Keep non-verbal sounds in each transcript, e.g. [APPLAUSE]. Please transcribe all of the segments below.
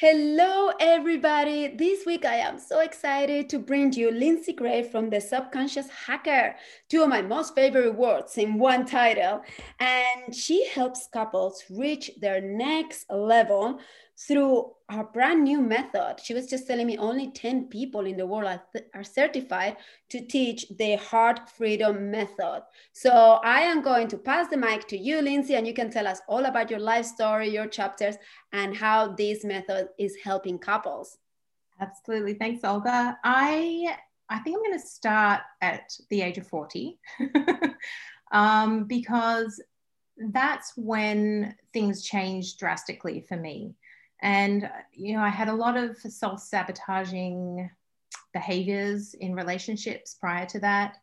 Hello, everybody. This week I am so excited to bring you Lindsay Gray from The Subconscious Hacker, two of my most favorite words in one title. And she helps couples reach their next level through our brand new method. She was just telling me only 10 people in the world are, are, certified to teach the heart freedom method. So I am going to pass the mic to you, Lindsay, and you can tell us all about your life story, your chapters, and how this method is helping couples. Absolutely. Thanks, Olga. I I think I'm going to start at the age of 40 [LAUGHS] um, because that's when things changed drastically for me. And, you know, I had a lot of self sabotaging behaviors in relationships prior to that,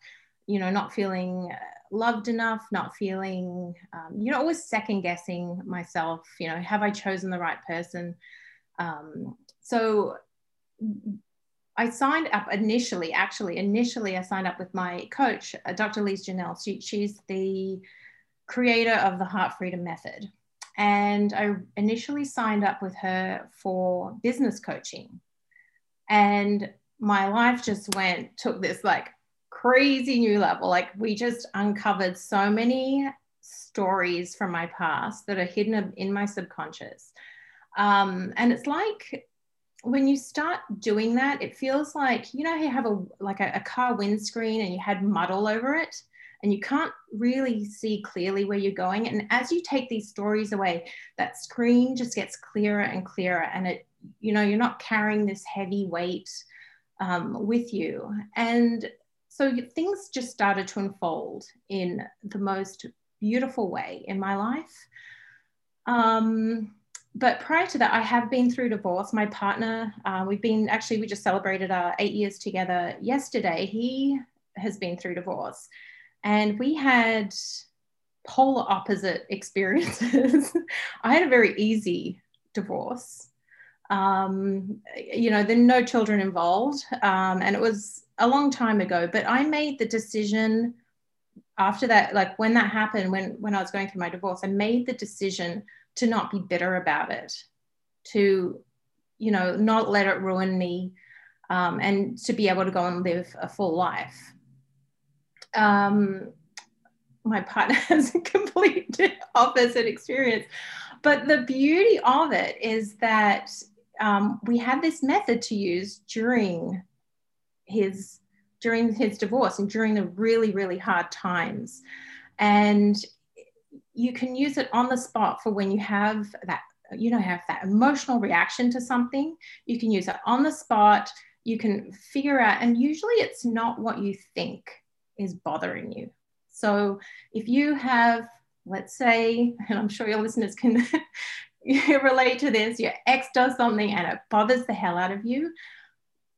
you know, not feeling loved enough, not feeling, um, you know, always second guessing myself, you know, have I chosen the right person? Um, so I signed up initially, actually, initially, I signed up with my coach, uh, Dr. Lise Janelle. She, she's the creator of the Heart Freedom Method. And I initially signed up with her for business coaching. And my life just went, took this like crazy new level. Like we just uncovered so many stories from my past that are hidden in my subconscious. Um, and it's like when you start doing that, it feels like, you know, you have a like a, a car windscreen and you had mud all over it and you can't really see clearly where you're going. And as you take these stories away, that screen just gets clearer and clearer. And it, you know, you're not carrying this heavy weight um, with you. And so things just started to unfold in the most beautiful way in my life. Um, but prior to that, I have been through divorce. My partner, uh, we've been actually, we just celebrated our eight years together yesterday. He has been through divorce and we had polar opposite experiences. [LAUGHS] I had a very easy divorce. Um, you know, there no children involved, um, and it was a long time ago. But I made the decision after that, like when that happened, when when I was going through my divorce, I made the decision to not be bitter about it, to you know, not let it ruin me, um, and to be able to go and live a full life um, my partner [LAUGHS] has a complete opposite experience. But the beauty of it is that um, we had this method to use during his during his divorce and during the really really hard times, and you can use it on the spot for when you have that you know have that emotional reaction to something. You can use it on the spot. You can figure out, and usually it's not what you think is bothering you. So if you have, let's say, and I'm sure your listeners can [LAUGHS] relate to this, your ex does something and it bothers the hell out of you,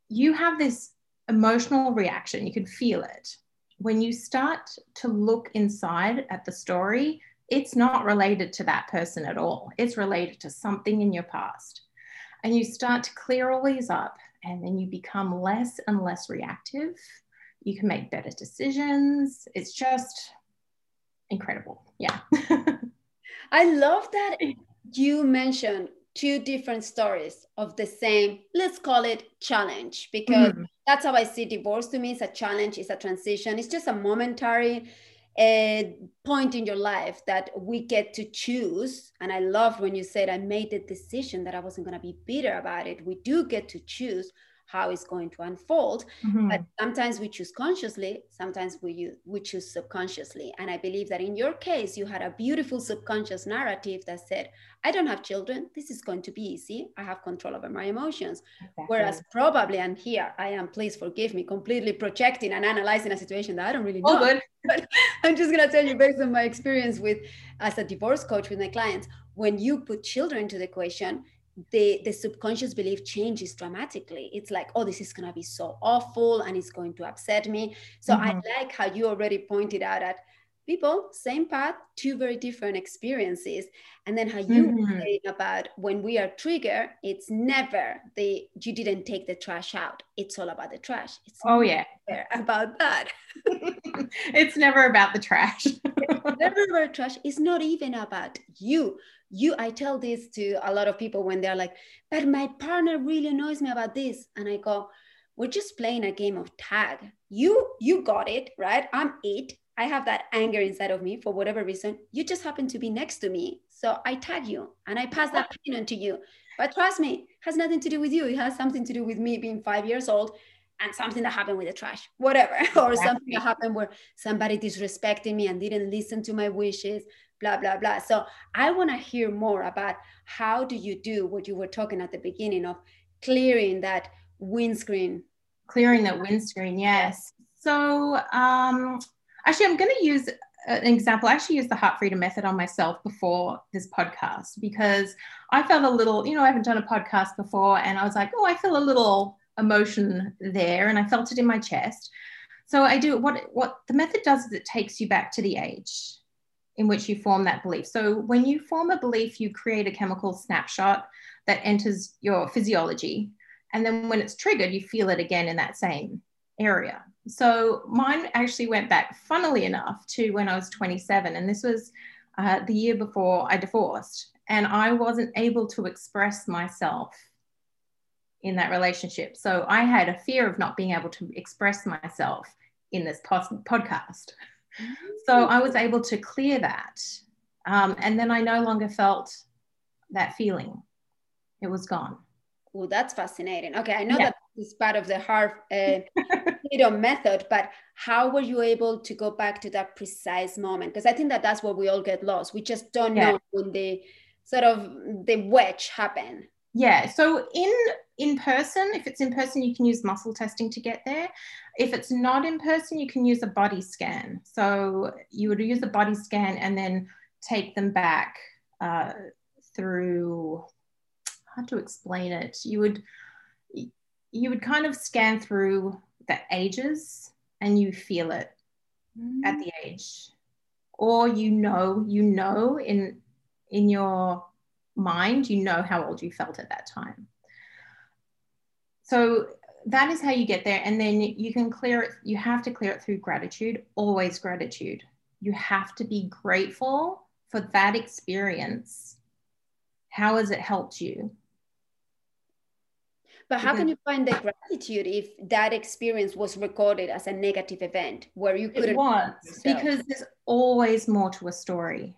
you have this emotional reaction. You can feel it. When you start to look inside at the story, it's not related to that person at all. It's related to something in your past. And you start to clear all these up, and then you become less and less reactive you can make better decisions. It's just incredible. Yeah. [LAUGHS] I love that [LAUGHS] you mentioned two different stories of the same, let's call it challenge, because mm. that's how I see divorce to me. It's a challenge, it's a transition, it's just a momentary uh, point in your life that we get to choose. And I love when you said I made the decision that I wasn't going to be bitter about it. We do get to choose how it's going to unfold. Mm-hmm. But sometimes we choose consciously, sometimes we, we choose subconsciously. And I believe that in your case, you had a beautiful subconscious narrative that said, I don't have children. This is going to be easy. I have control over my emotions. Exactly. Whereas probably, and here I am, please forgive me, completely projecting and analyzing a situation that I don't really know. Oh, [LAUGHS] but I'm just going to tell you based on my experience with as a divorce coach with my clients when you put children into the equation, the the subconscious belief changes dramatically. It's like oh this is going to be so awful and it's going to upset me. So mm-hmm. i like how you already pointed out that people same path two very different experiences. And then how you mm-hmm. saying about when we are triggered it's never the you didn't take the trash out. It's all about the trash. It's oh yeah. about that. [LAUGHS] It's never about the trash. [LAUGHS] Never about trash. It's not even about you you i tell this to a lot of people when they're like but my partner really annoys me about this. And i go we're just playing a game of tag. You you got it right? I'm it. I have that anger inside of me for whatever reason. You just happen to be next to me. So i tag you and i pass that [LAUGHS] pain on to you. But trust me has nothing to do with you. It has something to do with me being five years old and something that happened with the trash, whatever, [LAUGHS] or something that happened where somebody disrespected me and didn't listen to my wishes, blah blah blah. So i want to hear more about how do you do what you were talking at the beginning of clearing that windscreen. Clearing that windscreen yes. So um actually i'm going to use an example. I actually used the heart freedom method on myself before this podcast because i felt a little you know i haven't done a podcast before and i was like oh i feel a little emotion there and i felt it in my chest. So i do what what the method does is it takes you back to the age in which you form that belief. So when you form a belief, you create a chemical snapshot that enters your physiology. And then when it's triggered, you feel it again in that same area. So mine actually went back, funnily enough, to when I was 27. And this was uh, the year before I divorced. And I wasn't able to express myself in that relationship. So I had a fear of not being able to express myself in this podcast. [LAUGHS] So I was able to clear that. Um, and then I no longer felt that feeling. It was gone. Well, that's fascinating. Okay, I know yeah. that is part of the heart uh, [LAUGHS] method, but how were you able to go back to that precise moment? Because I think that that's where we all get lost. We just don't yeah. know when the sort of the wedge happened. Yeah. So in in person, if it's in person, you can use muscle testing to get there. If it's not in person, you can use a body scan. So you would use a body scan and then take them back uh, through. How to explain it? You would you would kind of scan through the ages and you feel it mm. at the age, or you know you know in in your mind, you know how old you felt at that time. So that is how you get there. And then you can clear it, you have to clear it through gratitude, always gratitude. You have to be grateful for that experience. How has it helped you? But how can you find the gratitude if that experience was recorded as a negative event where you couldn't? It was because there's always more to a story.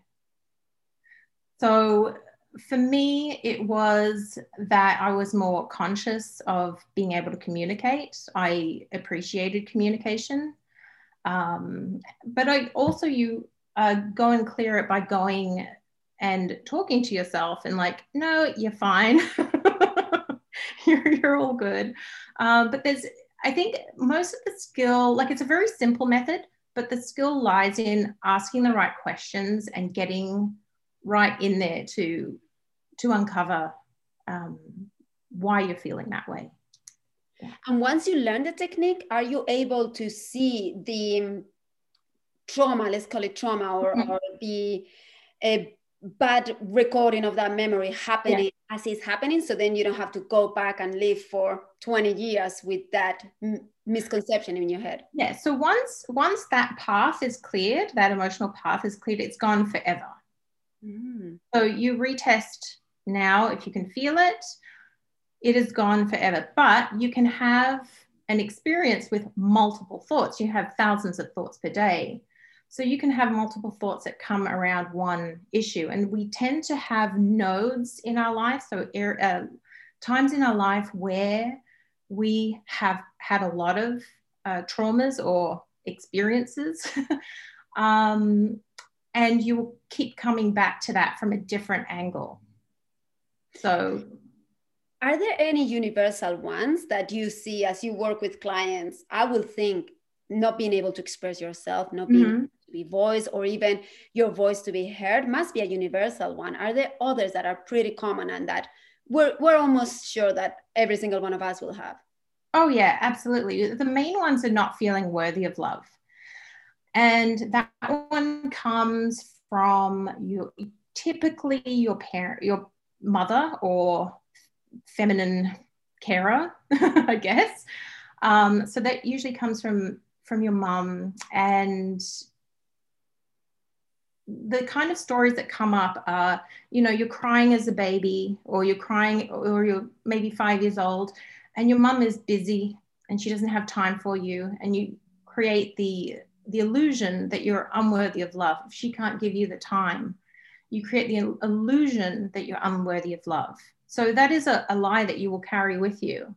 So for me, it was that I was more conscious of being able to communicate. I appreciated communication. Um, but I also, you uh, go and clear it by going and talking to yourself and like, no, you're fine. [LAUGHS] you're, you're all good. Um, but there's, I think most of the skill, like it's a very simple method, but the skill lies in asking the right questions and getting right in there to to uncover um, why you're feeling that way. And once you learn the technique, are you able to see the trauma, let's call it trauma, or, mm-hmm. or the a bad recording of that memory happening yeah. as it's happening? So then you don't have to go back and live for 20 years with that m- misconception in your head. Yeah. So once once that path is cleared, that emotional path is cleared, it's gone forever. Mm. So you retest now, if you can feel it, it is gone forever. But you can have an experience with multiple thoughts. You have thousands of thoughts per day. So you can have multiple thoughts that come around one issue. And we tend to have nodes in our life. So uh, times in our life where we have had a lot of uh, traumas or experiences. [LAUGHS] um, and you will keep coming back to that from a different angle. So, are there any universal ones that you see as you work with clients? I would think not being able to express yourself, not being mm-hmm. able to to be voiced or even your voice to be heard must be a universal one. Are there others that are pretty common and that we're, we're almost sure that every single one of us will have? Oh, yeah, absolutely. The main ones are not feeling worthy of love. And that one comes from you typically your parent, your mother or feminine carer, [LAUGHS] I guess. Um, so that usually comes from from your mum and the kind of stories that come up are you know you're crying as a baby or you're crying or you're maybe five years old and your mum is busy and she doesn't have time for you and you create the the illusion that you're unworthy of love. If she can't give you the time you create the illusion that you're unworthy of love. So that is a, a lie that you will carry with you.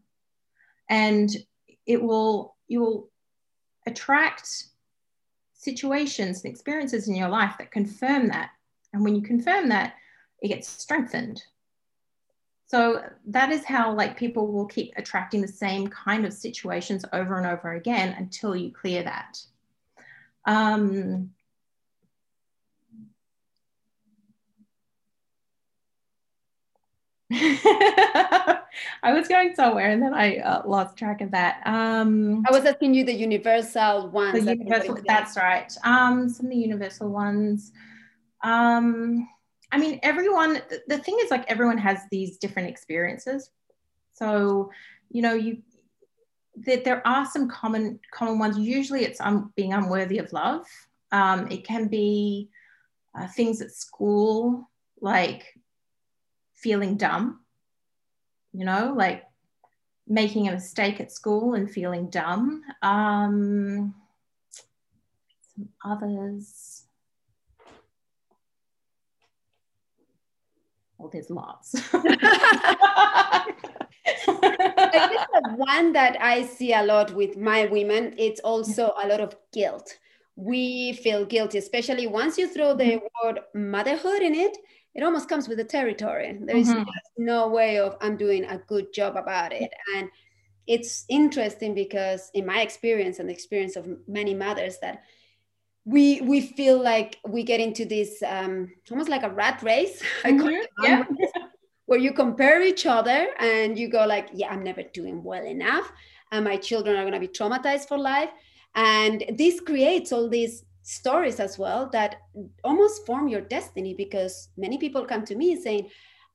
And it will you will attract situations and experiences in your life that confirm that. And when you confirm that it gets strengthened. So that is how like people will keep attracting the same kind of situations over and over again until you clear that um, [LAUGHS] I was going somewhere and then I uh, lost track of that. Um, I was asking you the universal ones. The universal, that's right. Um, some of the universal ones. Um, I mean, everyone, the, the thing is like everyone has these different experiences. So, you know, you, that there are some common common ones. Usually, it's um, being unworthy of love. Um, it can be uh, things at school, like feeling dumb, you know, like making a mistake at school and feeling dumb. Um, some others. Well, there's lots. [LAUGHS] [LAUGHS] I the one that I see a lot with my women, it's also a lot of guilt. We feel guilty, especially once you throw the word motherhood in it, it almost comes with the territory. There's mm-hmm. no way of I'm doing a good job about it. And it's interesting because in my experience and the experience of many mothers that we we feel like we get into this um, almost like a rat race [LAUGHS] mm-hmm. yeah. Where you compare each other and you go like yeah i'm never doing well enough and my children are going to be traumatized for life and this creates all these stories as well that almost form your destiny because many people come to me saying,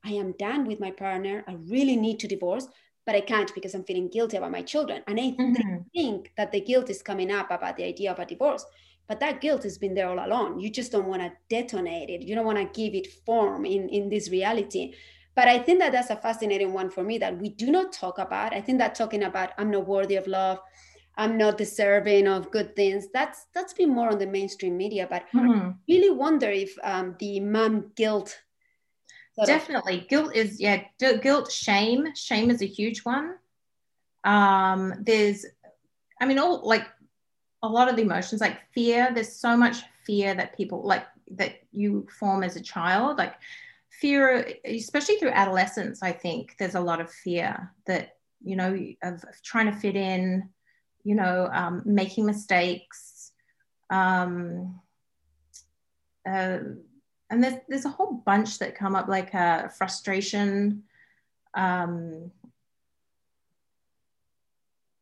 I am done with my partner. I really need to divorce, but I can't because I'm feeling guilty about my children. And I mm-hmm. think that the guilt is coming up about the idea of a divorce. But that guilt has been there all along. You just don't want to detonate it. You don't want to give it form in, in this reality. But I think that that's a fascinating one for me that we do not talk about. I think that talking about I'm not worthy of love, I'm not deserving of good things. That's that's been more on the mainstream media, but mm-hmm. I really wonder if um, the mom guilt. Definitely, of- guilt is yeah, guilt, shame. Shame is a huge one. Um, there's, I mean, all like a lot of the emotions, like fear. There's so much fear that people like that you form as a child, like fear, especially through adolescence. I think there's a lot of fear that you know of, trying to fit in you know, um, making mistakes. Um, uh, and there's, there's a whole bunch that come up like uh, frustration. Um,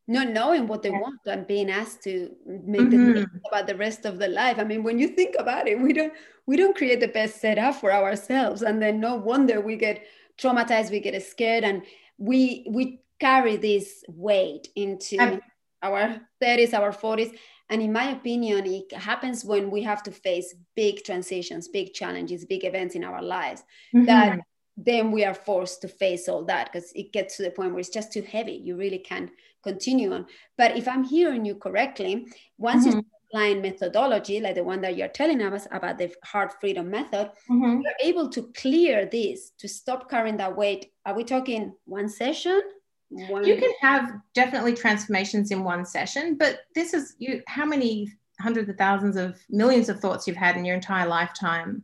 not knowing what they want and being asked to make mm-hmm. the about the rest of the life. I mean, when you think about it, we don't we don't create the best setup for ourselves, and then no wonder we get traumatized, we get scared, and we we carry this weight into our 30s, our 40s. And in my opinion, it happens when we have to face big transitions, big challenges, big events in our lives mm-hmm. that then we are forced to face all that because it gets to the point where it's just too heavy. You really can't continue on. But if I'm hearing you correctly, once mm-hmm. you applying methodology like the one that you're telling us about the heart freedom method mm-hmm. you're able to clear this to stop carrying that weight are we talking one session one... you can have definitely transformations in one session but this is you how many hundreds of thousands of millions of thoughts you've had in your entire lifetime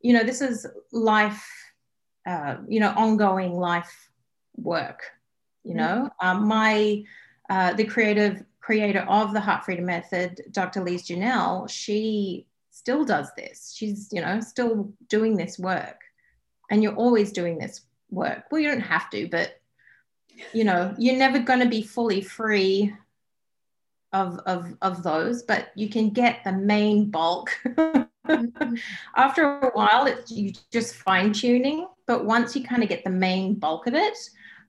you know this is life uh, you know ongoing life work you know mm-hmm. um, my uh, the creative creator of the Heart Freedom Method, Dr. Lise Janelle, she still does this. She's, you know, still doing this work. And you're always doing this work. Well, you don't have to, but you know, you're never going to be fully free of, of, of those, but you can get the main bulk. mm-hmm. [LAUGHS] After a while, it's you just fine tuning, but once you kind of get the main bulk of it,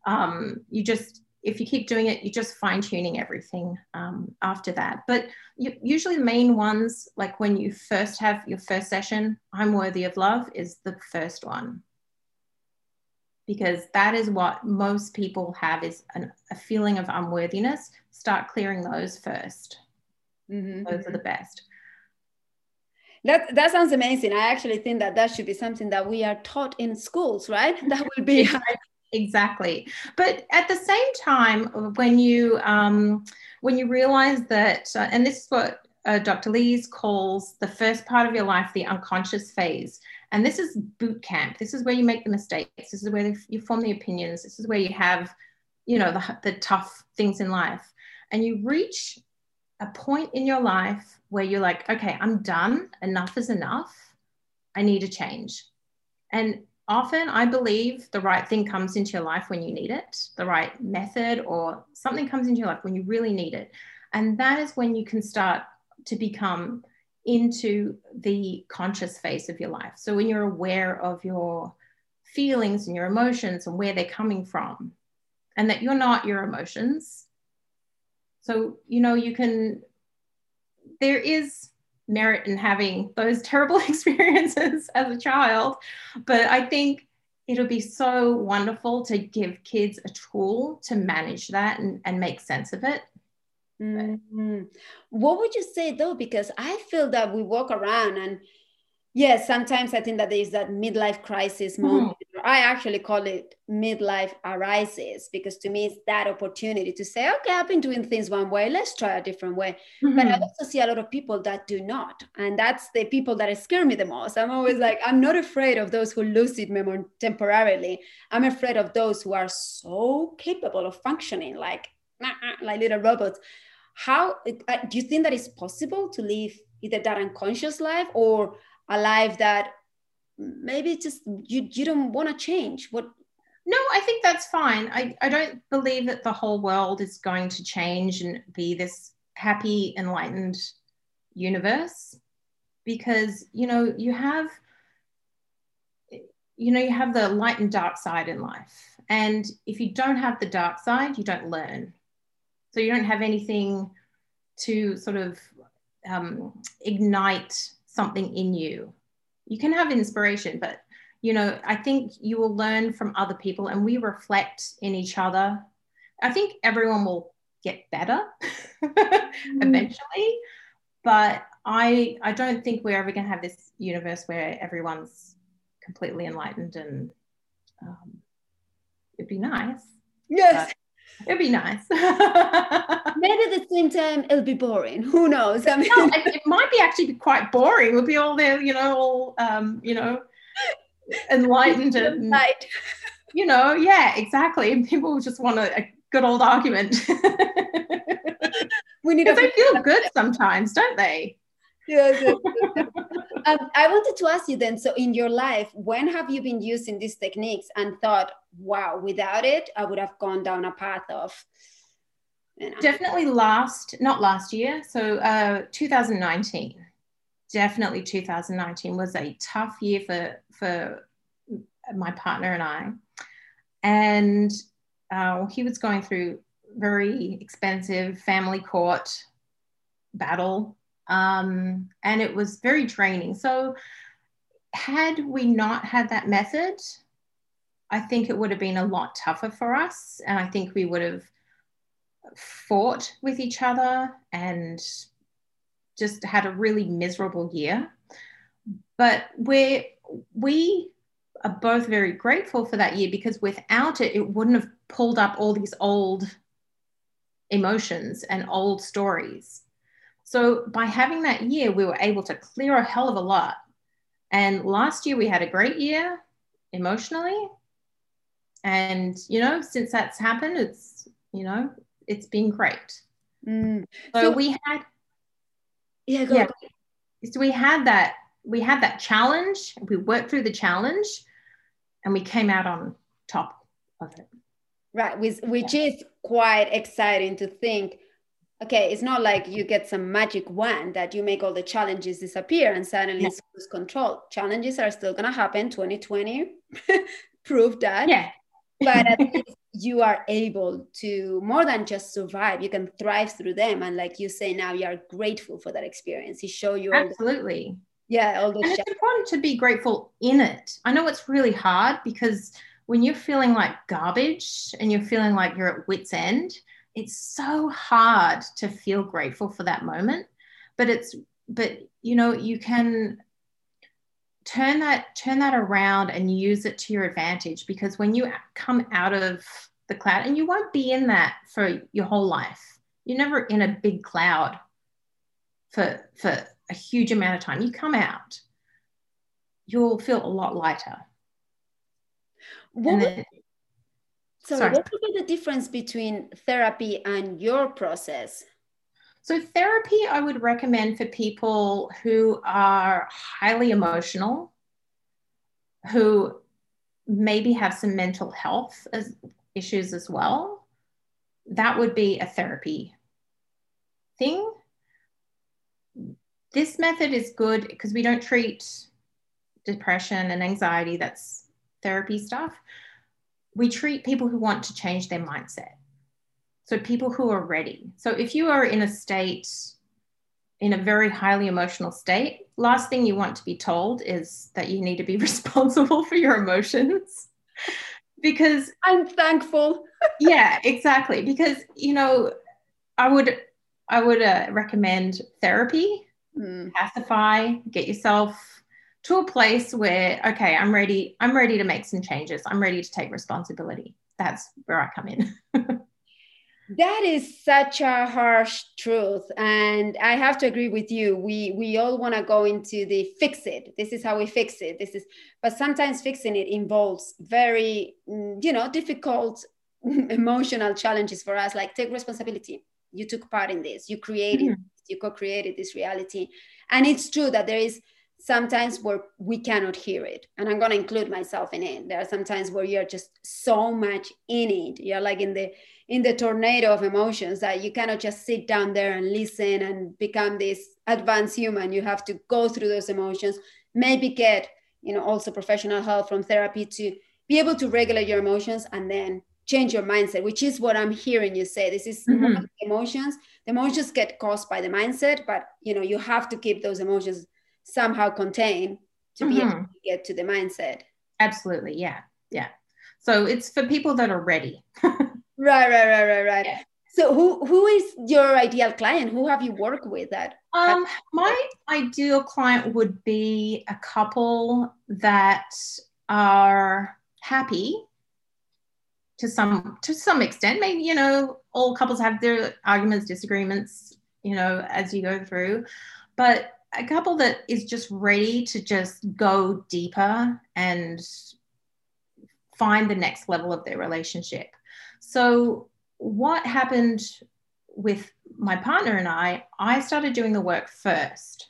um, you just if you keep doing it, you're just fine tuning everything um, after that. But you, usually, the main ones, like when you first have your first session, I'm worthy of love, is the first one. Because that is what most people have is an, a feeling of unworthiness. Start clearing those 1st mm-hmm. Those are the best. That, that sounds amazing. I actually think that that should be something that we are taught in schools, right? That will be [LAUGHS] exactly. But at the same time when you um, when you realize that uh, and this is what uh, dr lise calls the first part of your life the unconscious phase. And this is boot camp. This is where you make the mistakes. This is where you form the opinions. This is where you have you know the, the tough things in life. And you reach a point in your life where you're like okay i'm done. Enough is enough. I need a change. And often I believe the right thing comes into your life when you need it, the right method or something comes into your life when you really need it. And that is when you can start to become into the conscious phase of your life. So when you're aware of your feelings and your emotions and where they're coming from, and that you're not your emotions. So, you know, you can, there is merit in having those [LAUGHS] terrible [LAUGHS] experiences as a child. But I think it'll be so wonderful to give kids a tool to manage that and, and make sense of it. Mm-hmm. What would you say though? Because I feel that we walk around and Yes, sometimes I think that there is that midlife crisis mm-hmm. moment. Mm-hmm. I actually call it midlife arises because to me it's that opportunity to say, okay, I've been doing things one way, let's try a different way. Mm-hmm. But I mm-hmm. also see a lot of people that do not. And that's the people that scare me the most. I'm always like, I'm not afraid of those who lose it temporarily. I'm afraid of those who are so capable of functioning like, like little robots. How uh, do you think that it's possible to live either that unconscious life or a life that maybe just you you don't want to change. What no i think that's fine. I, I don't believe that the whole world is going to change and be this happy enlightened universe because you know you have you know you have the light and dark side in life. And if you don't have the dark side you don't learn. So you don't have anything to sort of um, ignite something in you. You can have inspiration, but you know, I think you will learn from other people and we reflect in each other. I think everyone will get better [LAUGHS] mm-hmm. eventually, but I I don't think we're ever going to have this universe where everyone's completely enlightened and um, it'd be nice. Yes. It'd be nice. [LAUGHS] Maybe at the same time it'll be boring. Who knows? I mean, no, it, might be actually be quite boring. We'll be all there, you know, all um, you know, enlightened and right. you know, yeah, exactly. And people just want a, a good old argument. [LAUGHS] we need. Because they feel good sometimes, don't they? Yes, yes, [LAUGHS] um, I wanted to ask you then. So, in your life, when have you been using these techniques and thought, "Wow, without it, I would have gone down a path of." You know. Definitely last, not last year. So, uh, 2019. Definitely 2019 was a tough year for for my partner and I, and uh, he was going through very expensive family court battle um, and it was very draining. So, had we not had that method, I think it would have been a lot tougher for us. And I think we would have fought with each other and just had a really miserable year. But we're, we are both very grateful for that year because without it, it wouldn't have pulled up all these old emotions and old stories. So by having that year, we were able to clear a hell of a lot. And last year we had a great year emotionally. And, you know, since that's happened, it's, you know, it's been great. Mm. So, so, we had yeah, yeah. So we had that we had that challenge. We worked through the challenge, and we came out on top of it. Right, which which yeah. is quite exciting to think. Okay, it's not like you get some magic wand that you make all the challenges disappear and suddenly yeah. lose control. Challenges are still gonna happen. 2020 [LAUGHS] proved that. Yeah. but at [LAUGHS] least you are able to more than just survive you can thrive through them and like you say now you are grateful for that experience you show you absolutely the, yeah all the and it's important to be grateful in it i know it's really hard because when you're feeling like garbage and you're feeling like you're at wits end it's so hard to feel grateful for that moment but it's but you know you can turn that turn that around and use it to your advantage because when you come out of the cloud and you won't be in that for your whole life you're never in a big cloud for for a huge amount of time. You come out you'll feel a lot lighter. What then, sorry, sorry, what would be the difference between therapy and your process so, therapy I would recommend for people who are highly emotional, who maybe have some mental health as, issues as well. That would be a therapy thing. This method is good because we don't treat depression and anxiety, that's therapy stuff. We treat people who want to change their mindset. So people who are ready. So if you are in a state, in a very highly emotional state, last thing you want to be told is that you need to be [LAUGHS] responsible for your emotions. [LAUGHS] because I'm thankful. [LAUGHS] yeah, exactly. Because you know, I would I would uh, recommend therapy, mm. pacify, get yourself to a place where okay, I'm ready. I'm ready to make some changes. I'm ready to take responsibility. That's where I come in. [LAUGHS] that is such a harsh truth and i have to agree with you we we all want to go into the fix it this is how we fix it this is but sometimes fixing it involves very mm, you know difficult [LAUGHS] emotional challenges for us like take responsibility you took part in this you created mm-hmm. you co-created this reality and it's true that there is sometimes where we cannot hear it. And i'm going to include myself in it. There are sometimes where you're just so much in it. You're like in the in the tornado of emotions that you cannot just sit down there and listen and become this advanced human. You have to go through those emotions maybe get you know also professional help from therapy to be able to regulate your emotions and then change your mindset which is what i'm hearing you say. This is mm-hmm. emotions. The emotions get caused by the mindset but you know you have to keep those emotions somehow contain to mm-hmm. be able to get to the mindset absolutely yeah yeah so it's for people that are ready [LAUGHS] Right, right, right, right, right. Yeah. So who who is your ideal client? Who have you worked with that? Um, my ideal client would be a couple that are happy to some to some extent. Maybe you know all couples have their arguments, disagreements, you know, as you go through, but a couple that is just ready to just go deeper and find the next level of their relationship. So, what happened with my partner and I, I started doing the work first.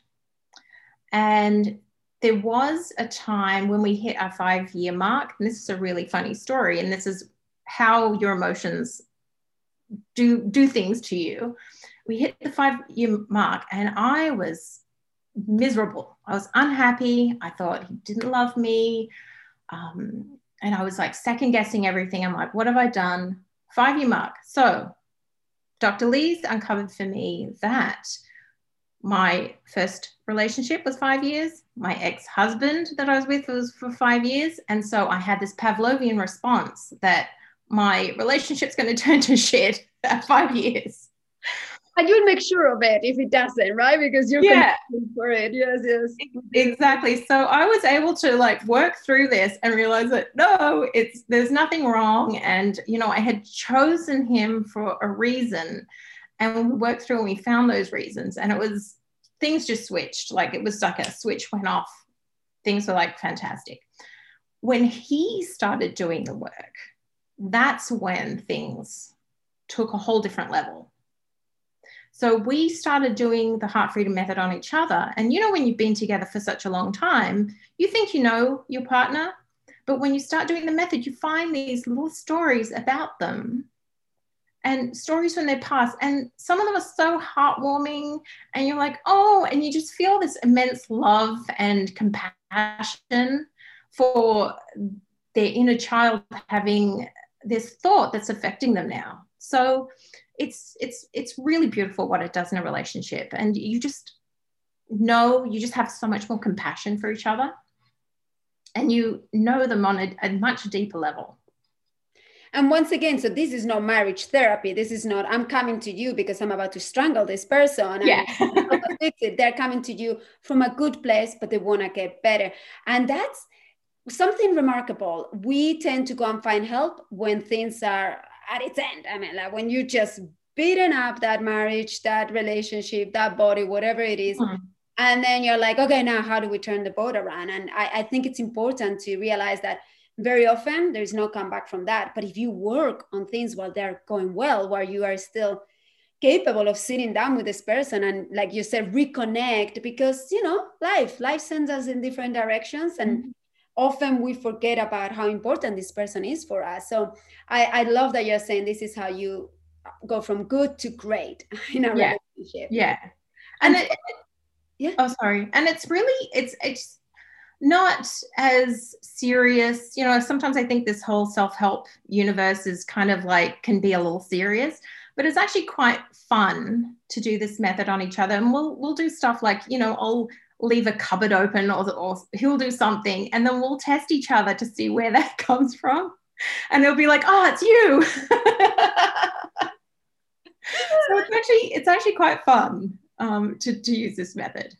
And there was a time when we hit our five year mark. And this is a really funny story. And this is how your emotions do, do things to you. We hit the five year mark, and I was miserable. I was unhappy. I thought he didn't love me. Um, and I was like second guessing everything. I'm like, what have I done? Five year mark. So Dr. Lise uncovered for me that my first relationship was five years. My ex husband that I was with was for five years. And so I had this Pavlovian response that my relationship's going [LAUGHS] to turn to shit at five years and you'll make sure of it if it doesn't right? Because you're yeah. for it. Yes yes. Exactly. So i was able to like work through this and realize that no it's there's nothing wrong. And you know i had chosen him for a reason and we worked through and we found those reasons. And it was things just switched. Like it was like a switch went off. Things were like fantastic. When he started doing the work that's when things took a whole different level. So we started doing the heart freedom method on each other. And you know, when you've been together for such a long time, you think you know your partner. But when you start doing the method, you find these little stories about them and stories from their past. And some of them are so heartwarming. And you're like, oh, and you just feel this immense love and compassion for their inner child having this thought that's affecting them now. So it's it's it's really beautiful what it does in a relationship. And you just know you just have so much more compassion for each other and you know them on a, a much deeper level. And once again, so this is not marriage therapy. This is not, I'm coming to you because I'm about to strangle this person. Yeah. They're coming to you from a good place, but they want to get better. And that's something remarkable. We tend to go and find help when things are at its end. I mean, like when you just beaten up that marriage, that relationship, that body, whatever it is, mm-hmm. And then you're like, okay, now how do we turn the boat around? And I, I think it's important to realize that very often there's no comeback from that. But if you work on things while they're going well, while you are still capable of sitting down with this person and like you said reconnect because you know life life sends us in different directions and mm-hmm. Often we forget about how important this person is for us so i i love that you're saying this is how you go from good to great [LAUGHS] in a yeah. relationship yeah and, and it, yeah oh sorry and it's really it's it's not as serious. You know, sometimes I think this whole self help universe is kind of like can be a little serious, but it's actually quite fun to do this method on each other. And we'll we'll do stuff like you know I'll leave a cupboard open or, or he'll do something, and then we'll test each other to see where [LAUGHS] that comes from, and they'll be like, oh, it's you. [LAUGHS] so it's actually it's actually quite fun um, to to use this method.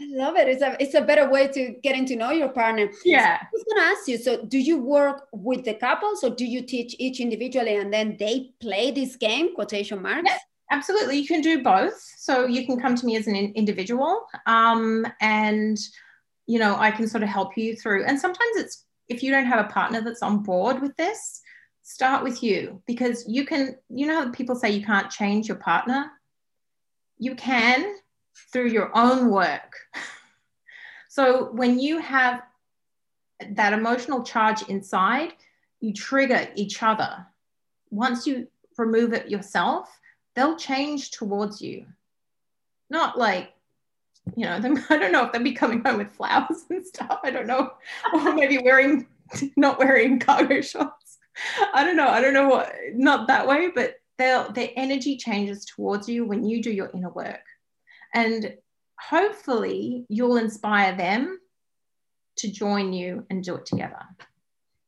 I love it. It's a it's a better way to getting to know your partner. Yeah. So I was gonna ask you. So do you work with the couples or do you teach each individually and then they play this game, quotation marks? Absolutely. You can do both. So you can come to me as an individual. Um, and you know, I can sort of help you through. And sometimes it's if you don't have a partner that's on board with this, start with you because you can, you know, people say you can't change your partner. You can, through your own work. [LAUGHS] So when you have that emotional charge inside, you trigger each other. Once you remove it yourself, they'll change towards you. Not like, you know, [LAUGHS] I don't know if they'll be coming home with flowers and stuff. I don't know. [LAUGHS] Or maybe wearing, not wearing cargo shorts. I don't know. I don't know what, not that way, but they'll, their energy changes towards you when you do your inner work. And hopefully, you'll inspire them to join you and do it together.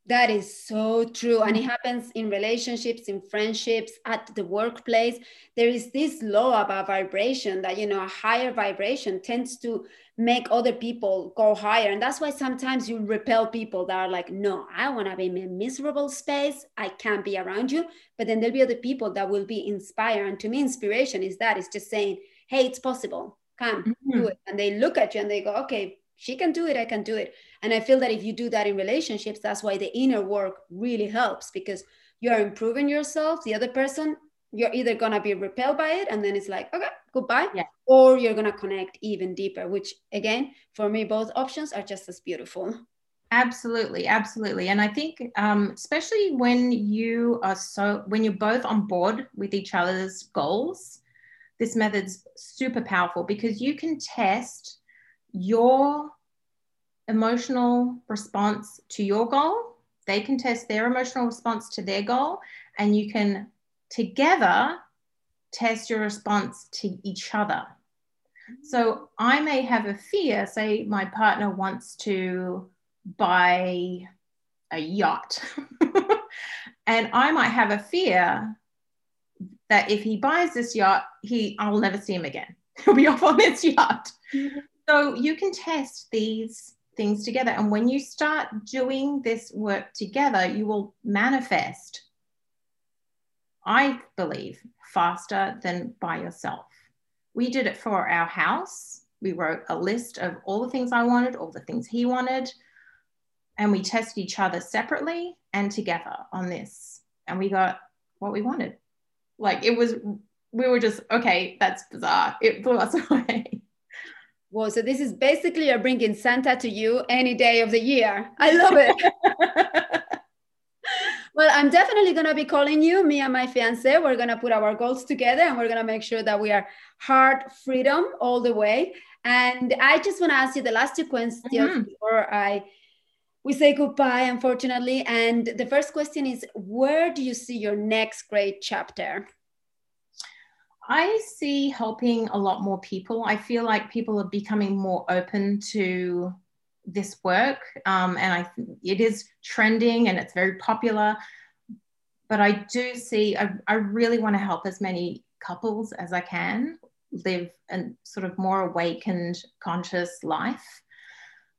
That is so true. And it happens in relationships, in friendships, at the workplace. There is this law about vibration that, you know, a higher vibration tends to make other people go higher. And that's why sometimes you repel people that are like, no, I want to be in a miserable space. I can't be around you. But then there'll be other people that will be inspired. And to me, inspiration is that it's just saying, hey, it's possible. Come, mm-hmm. do it. And they look at you and they go, okay, she can do it, I can do it. And I feel that if you do that in relationships, that's why the inner work really helps because you're improving yourself. The other person, you're either gonna be repelled by it and then it's like, okay, goodbye. Yeah. Or you're gonna connect even deeper, which again, for me, both options are just as beautiful. Absolutely, absolutely. And I think, um, especially when you are so, when you're both on board with each other's goals, this method's super powerful because you can test your emotional response to your goal. They can test their emotional response to their goal, and you can together test your response to each other. So I may have a fear, say my partner wants to buy a yacht, [LAUGHS] and I might have a fear that if he buys this yacht, he I'll never see him again. [LAUGHS] He'll be off on this yacht. Mm-hmm. So you can test these things together. And when you start doing this work together, you will manifest, I believe, faster than by yourself. We did it for our house. We wrote a list of all the things I wanted, all the things he wanted, and we tested each other separately and together on this. And we got what we wanted. Like it was, we were just, okay, that's bizarre. It blew us [LAUGHS] away. Well, so this is basically you're bringing Santa to you any day of the year. I love it. [LAUGHS] [LAUGHS] well, I'm definitely going to be calling you, me and my fiance. We're going to put our goals together and we're going to make sure that we are heart freedom all the way. And I just want to ask you the last two questions mm-hmm. before I we say goodbye, unfortunately. And the first question is where do you see your next great chapter? I see helping a lot more people. I feel like people are becoming more open to this work, um, and I it is trending and it's very popular. But I do see I, I really want to help as many couples as I can live a sort of more awakened, conscious life.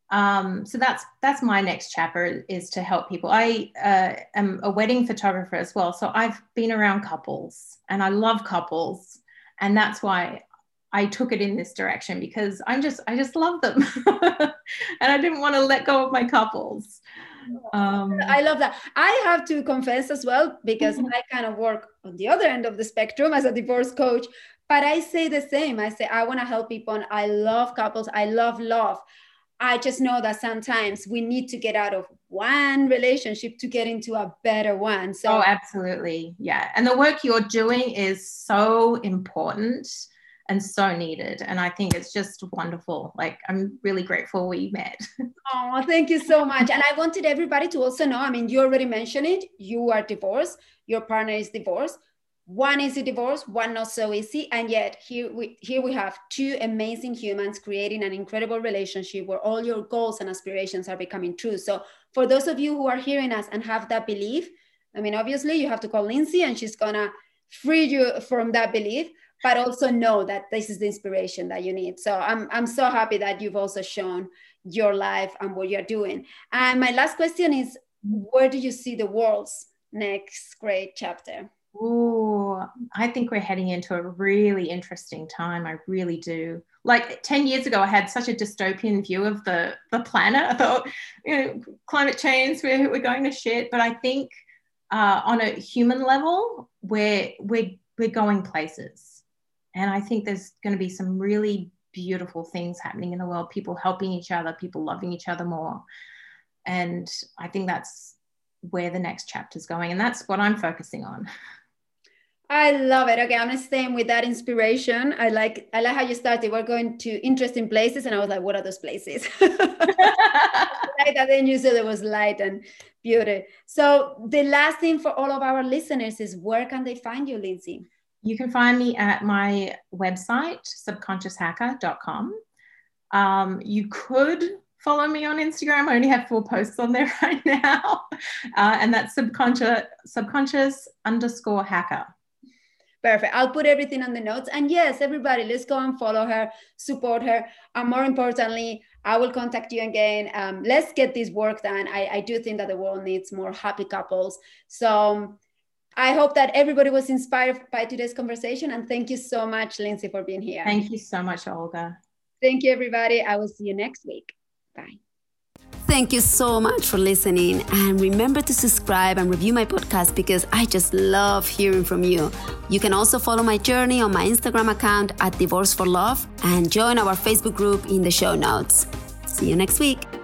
Um, so that's that's my next chapter is to help people. I uh, am a wedding photographer as well, so I've been around couples and I love couples, and that's why I took it in this direction because I'm just I just love them, [LAUGHS] and I didn't want to let go of my couples. Um, I love that. I have to confess as well because mm-hmm. I kind of work on the other end of the spectrum as a divorce coach. But I say the same. I say I want to help people. And I love couples. I love love. I just know that sometimes we need to get out of one relationship to get into a better one. So, oh, absolutely. Yeah. And the work you're doing is so important and so needed. And I think it's just wonderful. Like, I'm really grateful we met. [LAUGHS] oh, thank you so much. And I wanted everybody to also know I mean, you already mentioned it. You are divorced, your partner is divorced one easy divorce, one not so easy. And yet here we here we have two amazing humans creating an incredible relationship where all your goals and aspirations are becoming true. So for those of you who are hearing us and have that belief, I mean, obviously you have to call Lindsay and she's gonna free you from that belief, but also know that this is the inspiration that you need. So I'm I'm so happy that you've also shown your life and what you're doing. And my last question is where do you see the world's next great chapter? I think we're heading into a really interesting time. I really do. Like 10 years ago, I had such a dystopian view of the, the planet. I thought, you know, climate change, we're, we're going to shit. But I think uh, on a human level, we're, we're, we're going places. And I think there's going to be some really beautiful things happening in the world people helping each other, people loving each other more. And I think that's where the next chapter is going. And that's what I'm focusing on. [LAUGHS] I love it. Okay, I'm staying with that inspiration. I like I like how you started. We're going to interesting places, and I was like, "What are those places?" [LAUGHS] like that. Then you said there was light and beauty. So the last thing for all of our listeners is where can they find you, Lindsay? You can find me at my website, subconscioushacker.com. Um, you could follow me on Instagram. I only have four posts on there [LAUGHS] right now, uh, and that's subconscious subconscious underscore hacker. Perfect. I'll put everything on the notes. And yes, everybody, let's go and follow her, support her. And more importantly, I will contact you again. Um, let's get this work done. I, I do think that the world needs more happy couples. So um, I hope that everybody was inspired by today's conversation. And thank you so much, Lindsay, for being here. Thank you so much, Olga. Thank you, everybody. I will see you next week. Bye. Thank you so much for listening. And remember to subscribe and review my podcast because I just love hearing from you. You can also follow my journey on my Instagram account at Divorce for Love and join our Facebook group in the show notes. See you next week.